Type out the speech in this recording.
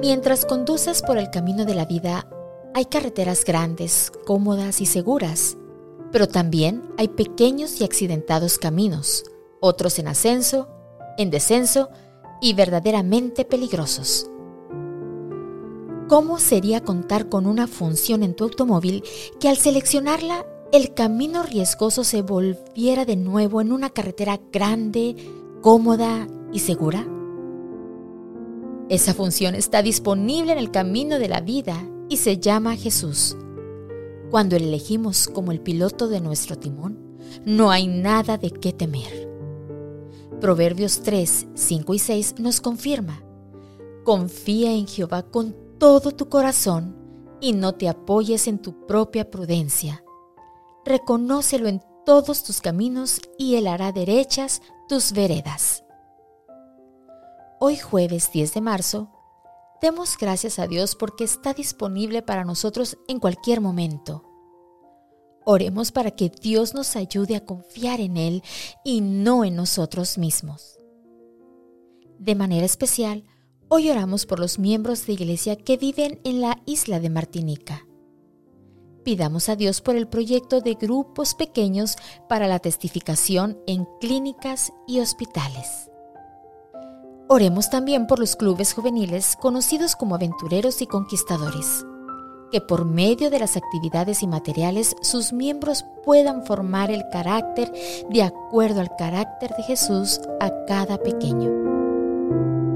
Mientras conduces por el camino de la vida, hay carreteras grandes, cómodas y seguras, pero también hay pequeños y accidentados caminos, otros en ascenso, en descenso y verdaderamente peligrosos. ¿Cómo sería contar con una función en tu automóvil que al seleccionarla el camino riesgoso se volviera de nuevo en una carretera grande, cómoda y segura? Esa función está disponible en el camino de la vida y se llama Jesús. Cuando le elegimos como el piloto de nuestro timón, no hay nada de qué temer. Proverbios 3, 5 y 6 nos confirma. Confía en Jehová con todo tu corazón y no te apoyes en tu propia prudencia. Reconócelo en todos tus caminos y él hará derechas tus veredas. Hoy jueves 10 de marzo, demos gracias a Dios porque está disponible para nosotros en cualquier momento. Oremos para que Dios nos ayude a confiar en Él y no en nosotros mismos. De manera especial, hoy oramos por los miembros de iglesia que viven en la isla de Martinica. Pidamos a Dios por el proyecto de grupos pequeños para la testificación en clínicas y hospitales. Oremos también por los clubes juveniles conocidos como aventureros y conquistadores, que por medio de las actividades y materiales sus miembros puedan formar el carácter de acuerdo al carácter de Jesús a cada pequeño.